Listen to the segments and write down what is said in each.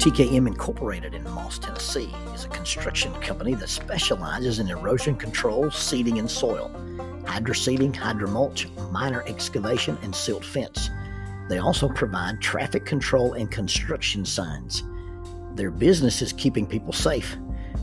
TKM Incorporated in Moss, Tennessee is a construction company that specializes in erosion control, seeding, and soil, hydroseeding, hydromulch, minor excavation, and silt fence. They also provide traffic control and construction signs. Their business is keeping people safe,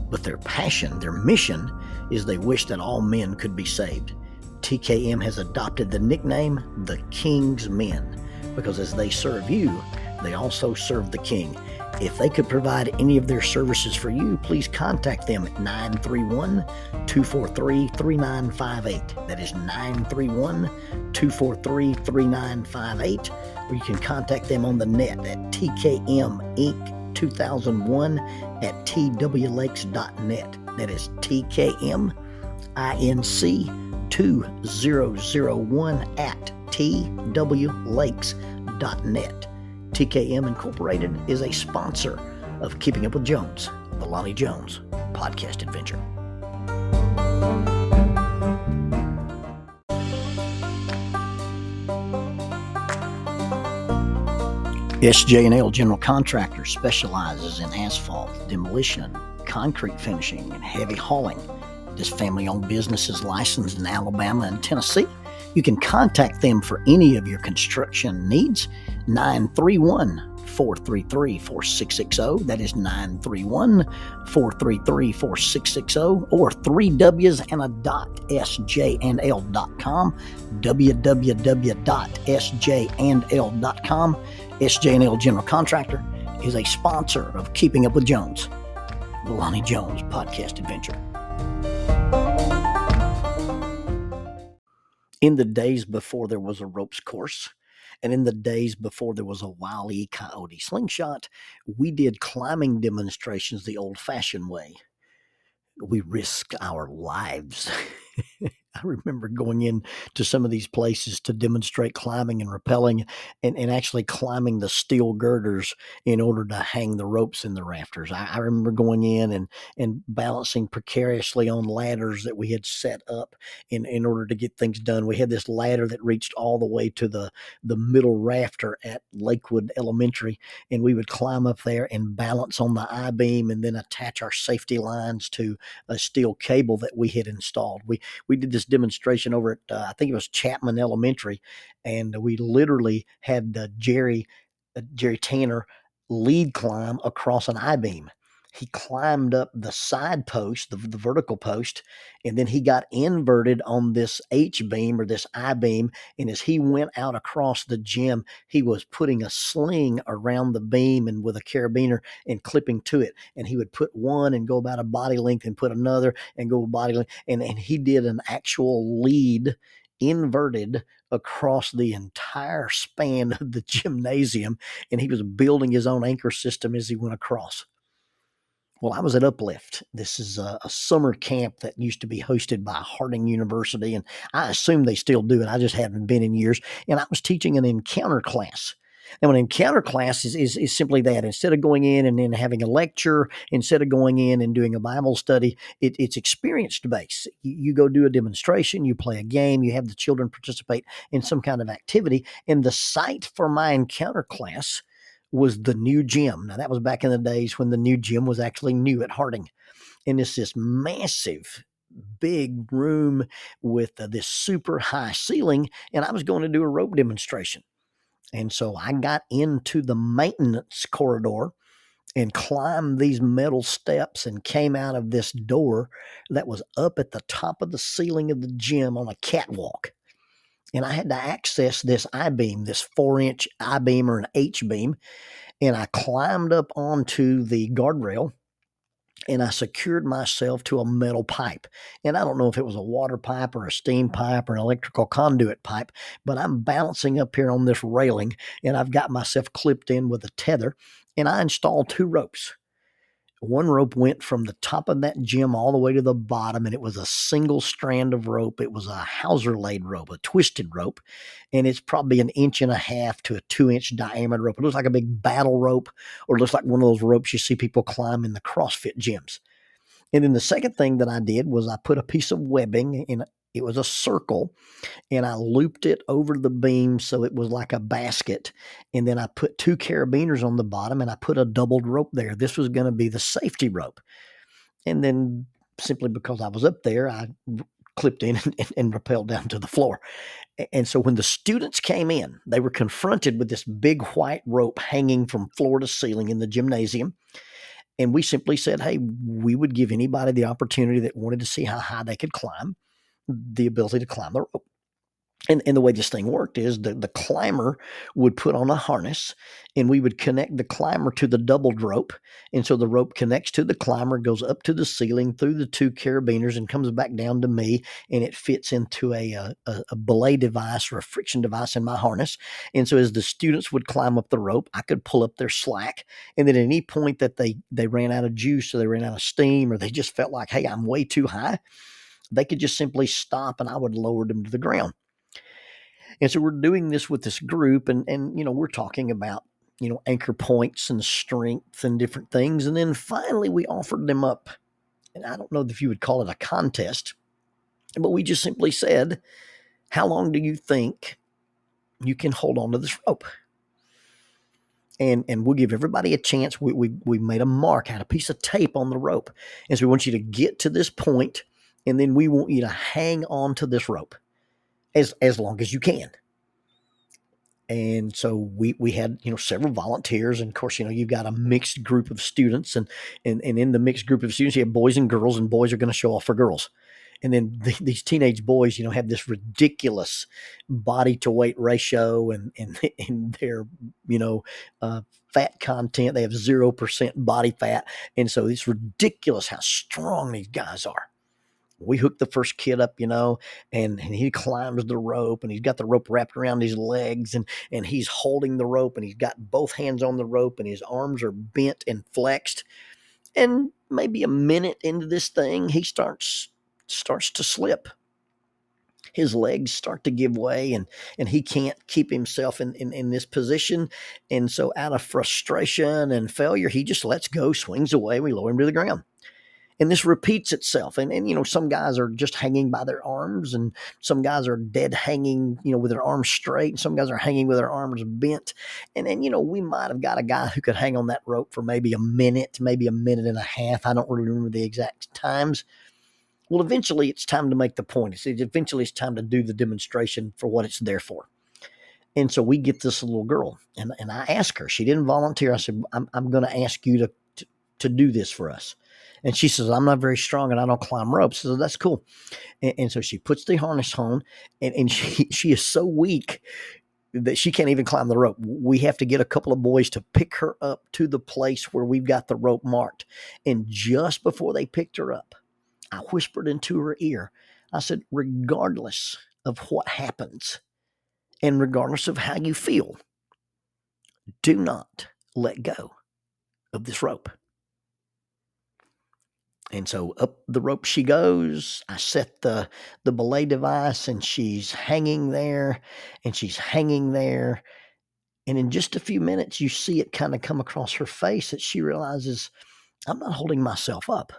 but their passion, their mission, is they wish that all men could be saved. TKM has adopted the nickname the King's Men because as they serve you, they also serve the King. If they could provide any of their services for you, please contact them at 931 243 3958. That is 931 243 3958. Or you can contact them on the net at TKM Inc. 2001 at twlakes.net. That is TKM INC 2001 at twlakes.net. TKM Incorporated is a sponsor of Keeping Up with Jones, the Lonnie Jones podcast adventure. SJ&L General Contractor specializes in asphalt, demolition, concrete finishing, and heavy hauling. This family-owned business is licensed in Alabama and Tennessee. You can contact them for any of your construction needs. 931 433 4660. That is 931 433 4660 or 3Ws and a dot sjnl.com. www.sjnl.com. SJ&L General Contractor is a sponsor of Keeping Up with Jones, the Lonnie Jones podcast adventure. In the days before there was a ropes course, and in the days before there was a Wile E. Coyote slingshot, we did climbing demonstrations the old fashioned way. We risked our lives. I remember going in to some of these places to demonstrate climbing and rappelling and, and actually climbing the steel girders in order to hang the ropes in the rafters. I, I remember going in and, and balancing precariously on ladders that we had set up in, in order to get things done. We had this ladder that reached all the way to the, the middle rafter at Lakewood Elementary, and we would climb up there and balance on the I beam and then attach our safety lines to a steel cable that we had installed. We we did this demonstration over at uh, I think it was Chapman Elementary, and we literally had Jerry uh, Jerry Tanner lead climb across an I beam. He climbed up the side post, the, the vertical post, and then he got inverted on this H beam or this I beam. And as he went out across the gym, he was putting a sling around the beam and with a carabiner and clipping to it. And he would put one and go about a body length and put another and go a body length. And, and he did an actual lead inverted across the entire span of the gymnasium and he was building his own anchor system as he went across well, I was at Uplift. This is a, a, summer camp that used to be hosted by Harding University, and I assume they still do it. I just haven't been in years. And I was teaching an encounter class. Now, an encounter class is, is, is simply that. Instead of going in and then having a lecture, instead of going in and doing a Bible study, it, it's experience based. You, you go do a demonstration, you play a game, you have the children participate in some kind of activity. And the site for my encounter class was the new gym. Now that was back in the days when the new gym was actually new at Harding, and it's this massive big room with uh, this super high ceiling and i was going to do a rope demonstration. And so i got into the maintenance corridor and climbed these metal steps and came out of this door that was up at the top of the ceiling of the gym on a catwalk and I had to access this I beam, this four inch I beam or an H beam. And I climbed up onto the guardrail and I secured myself to a metal pipe. And I don't know if it was a water pipe or a steam pipe or an electrical conduit pipe, but I'm balancing up here on this railing and I've got myself clipped in with a tether and I installed two ropes one rope went from the top of that gym all the way to the bottom, and it was a single strand of rope. It was a hawser laid rope, a twisted rope, and it's probably an inch and a half to a two inch diameter rope. It looks like a big battle rope, or it looks like one of those ropes you see people climb in the CrossFit gyms. And then the second thing that I did was I put a piece of webbing in It was a circle, and I looped it over the beam so it was like a basket. And then I put two carabiners on the bottom and I put a doubled rope there. This was going to be the safety rope. And then simply because I was up there, I clipped in and, and, rappelled down to the floor. And so when the students came in, they were confronted with this big white rope hanging from floor to ceiling in the gymnasium. And we simply said, hey, we would give anybody the opportunity that wanted to see how high they could climb the ability to climb the rope. And, and the way this thing worked is the, the climber would put on a harness and we would connect the climber to the doubled rope. And so the rope connects to the climber, goes up to the ceiling through the two carabiners and comes back down to me. And it fits into a, a, a belay device or a friction device in my harness. And so as the students would climb up the rope, I could pull up their slack. And then at any point that they, they ran out of juice or they ran out of steam or they just felt like, hey, I'm way too high, they could just simply stop and I would lower them to the ground. And so we're doing this with this group and and you know, we're talking about, you know, anchor points and strength and different things. And then finally we offered them up. And I don't know if you would call it a contest, but we just simply said, How long do you think you can hold on to this rope? and and we'll give everybody a chance. We, we we made a mark, had a piece of tape on the rope, and so we want you to get to this point and then we want you to hang on to this rope as as long as you can. And so we we had you know several volunteers, and of course you know you've got a mixed group of students, and and and in the mixed group of students you have boys and girls, and boys are going to show off for girls and then the, these teenage boys, you know, have this ridiculous body to weight ratio, and and and their you know uh, fat content. They have zero percent body fat, and so it's ridiculous how strong these guys are we hook the first kid up, you know, and, and he climbs the rope and he's got the rope wrapped around his legs and, and he's holding the rope and he's got both hands on the rope and his arms are bent and flexed. And maybe a minute into this thing, he starts starts to slip. His legs start to give way and, and he can't keep himself in, in, in this position. And so out of frustration and failure, he just lets go, swings away, we lower him to the ground and this repeats itself and, and you know some guys are just hanging by their arms and some guys are dead hanging you know with their arms straight and some guys are hanging with their arms bent and then you know we might have got a guy who could hang on that rope for maybe a minute maybe a minute and a half i don't really remember the exact times. Well eventually it's time to make the point. It's eventually it's time to do the demonstration for what it's there for. And so we get this little girl and, and i ask her she didn't volunteer i said i'm, I'm going to ask you to, to to do this for us and she says, I'm not very strong and I don't climb ropes. So that's cool. And, and so she puts the harness on and, and she, she is so weak that she can't even climb the rope. We have to get a couple of boys to pick her up to the place where we've got the rope marked. And just before they picked her up, I whispered into her ear, I said, regardless of what happens and regardless of how you feel, do not let go of this rope. And so up the rope she goes. I set the the belay device and she's hanging there and she's hanging there. And in just a few minutes, you see it kind of come across her face that she realizes I'm not holding myself up.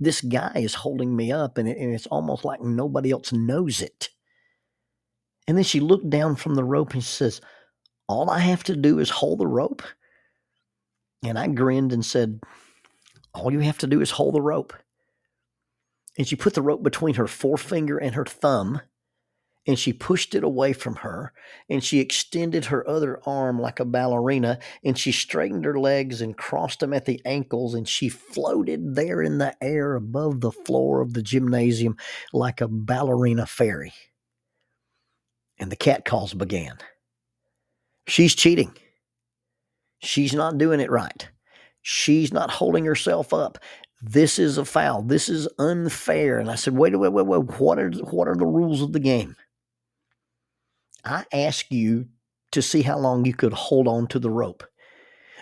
This guy is holding me up, and, it, and it's almost like nobody else knows it. And then she looked down from the rope and she says, All I have to do is hold the rope. And I grinned and said, all you have to do is hold the rope. And she put the rope between her forefinger and her thumb, and she pushed it away from her, and she extended her other arm like a ballerina, and she straightened her legs and crossed them at the ankles, and she floated there in the air above the floor of the gymnasium like a ballerina fairy. And the cat calls began. She's cheating. She's not doing it right. She's not holding herself up. This is a foul. This is unfair. And I said, wait, wait, wait, wait. What are, what are the rules of the game? I ask you to see how long you could hold on to the rope.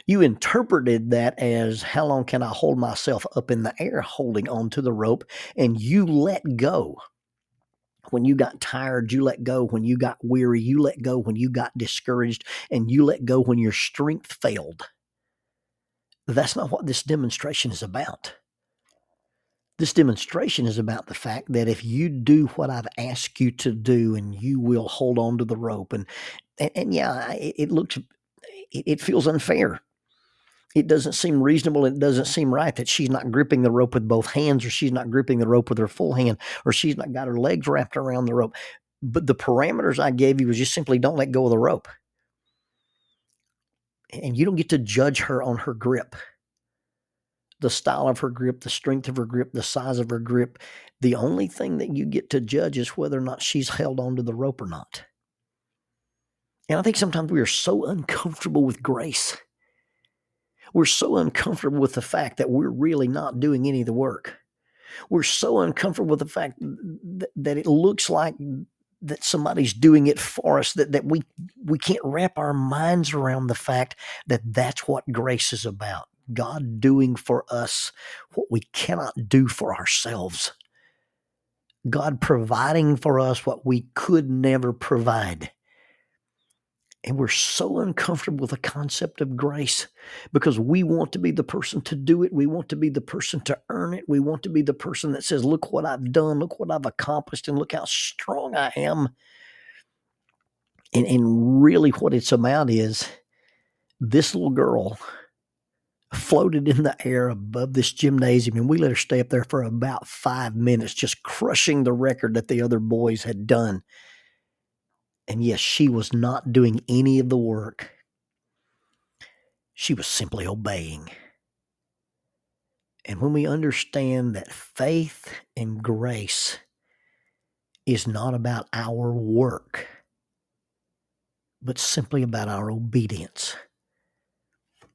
You interpreted that as how long can I hold myself up in the air holding on to the rope, and you let go. When you got tired, you let go. When you got weary, you let go. When you got discouraged, and you let go when your strength failed. That's not what this demonstration is about. This demonstration is about the fact that if you do what I've asked you to do and you will hold on to the rope and and, and yeah, it, it looks it, it feels unfair. It doesn't seem reasonable. It doesn't seem right that she's not gripping the rope with both hands, or she's not gripping the rope with her full hand, or she's not got her legs wrapped around the rope. But the parameters I gave you was just simply don't let go of the rope. And you don't get to judge her on her grip the style of her grip, the strength of her grip, the size of her grip. The only thing that you get to judge is whether or not she's held onto the rope or not. And I think sometimes we are so uncomfortable with grace. We're so uncomfortable with the fact that we're really not doing any of the work. We're so uncomfortable with the fact that it looks like that somebody's doing it for us that, that we we can't wrap our minds around the fact that that's what grace is about God doing for us what we cannot do for ourselves. God providing for us what we could never provide. And we're so uncomfortable with the concept of grace because we want to be the person to do it. We want to be the person to earn it. We want to be the person that says, Look what I've done, look what I've accomplished, and look how strong I am. And, and really, what it's about is this little girl floated in the air above this gymnasium, and we let her stay up there for about five minutes, just crushing the record that the other boys had done. And yes, she was not doing any of the work, she was simply obeying. And when we understand that faith and grace is not about our work, but simply about our obedience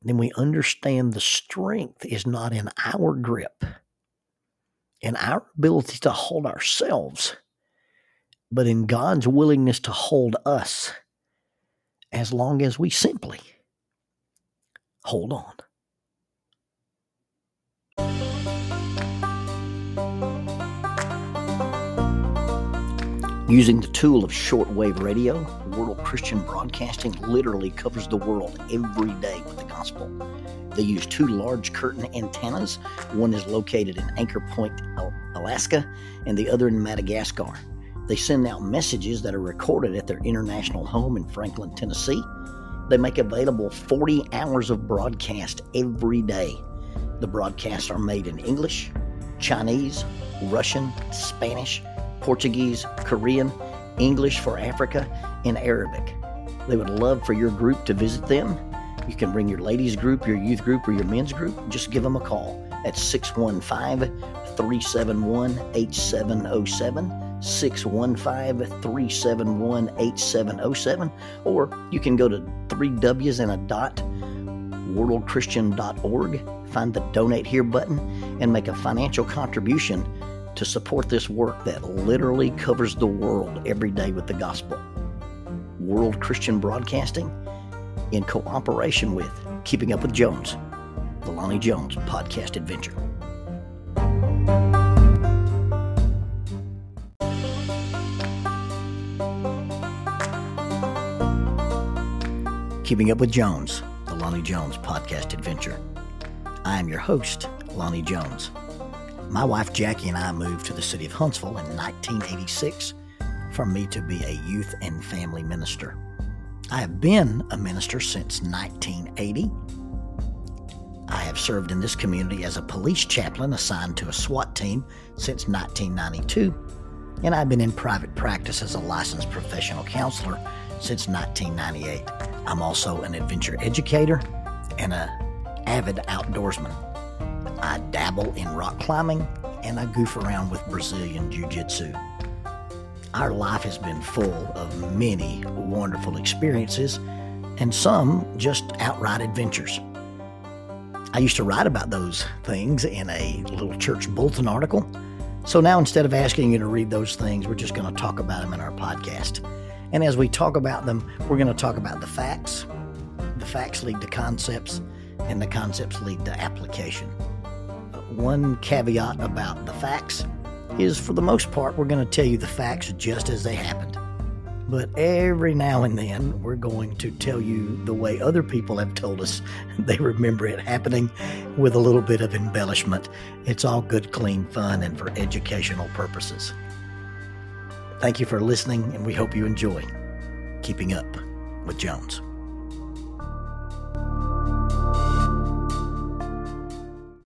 then we understand the strength is not in our grip and our ability to hold ourselves, but in God's willingness to hold us as long as we simply hold on. Using the tool of shortwave radio, World Christian Broadcasting literally covers the world every day with the gospel. They use two large curtain antennas. One is located in Anchor Point, Alaska, and the other in Madagascar. They send out messages that are recorded at their international home in Franklin, Tennessee. They make available 40 hours of broadcast every day. The broadcasts are made in English, Chinese, Russian, Spanish, Portuguese, Korean, English for Africa, and Arabic. They would love for your group to visit them. You can bring your ladies group, your youth group, or your men's group. Just give them a call at 615 371 8707. 615 371 8707. Or you can go to three W's and a dot, worldchristian.org, find the donate here button, and make a financial contribution to support this work that literally covers the world every day with the gospel. World Christian Broadcasting, in cooperation with Keeping Up with Jones, the Lonnie Jones podcast adventure. Keeping Up with Jones, the Lonnie Jones podcast adventure. I am your host, Lonnie Jones. My wife Jackie and I moved to the city of Huntsville in 1986 for me to be a youth and family minister. I have been a minister since 1980. I have served in this community as a police chaplain assigned to a SWAT team since 1992, and I've been in private practice as a licensed professional counselor since 1998. I'm also an adventure educator and an avid outdoorsman. I dabble in rock climbing, and I goof around with Brazilian Jiu Jitsu. Our life has been full of many wonderful experiences, and some just outright adventures. I used to write about those things in a little church bulletin article. So now instead of asking you to read those things, we're just going to talk about them in our podcast. And as we talk about them, we're going to talk about the facts. The facts lead to concepts, and the concepts lead to application. One caveat about the facts is for the most part, we're going to tell you the facts just as they happened. But every now and then, we're going to tell you the way other people have told us they remember it happening with a little bit of embellishment. It's all good, clean fun and for educational purposes. Thank you for listening, and we hope you enjoy Keeping Up with Jones.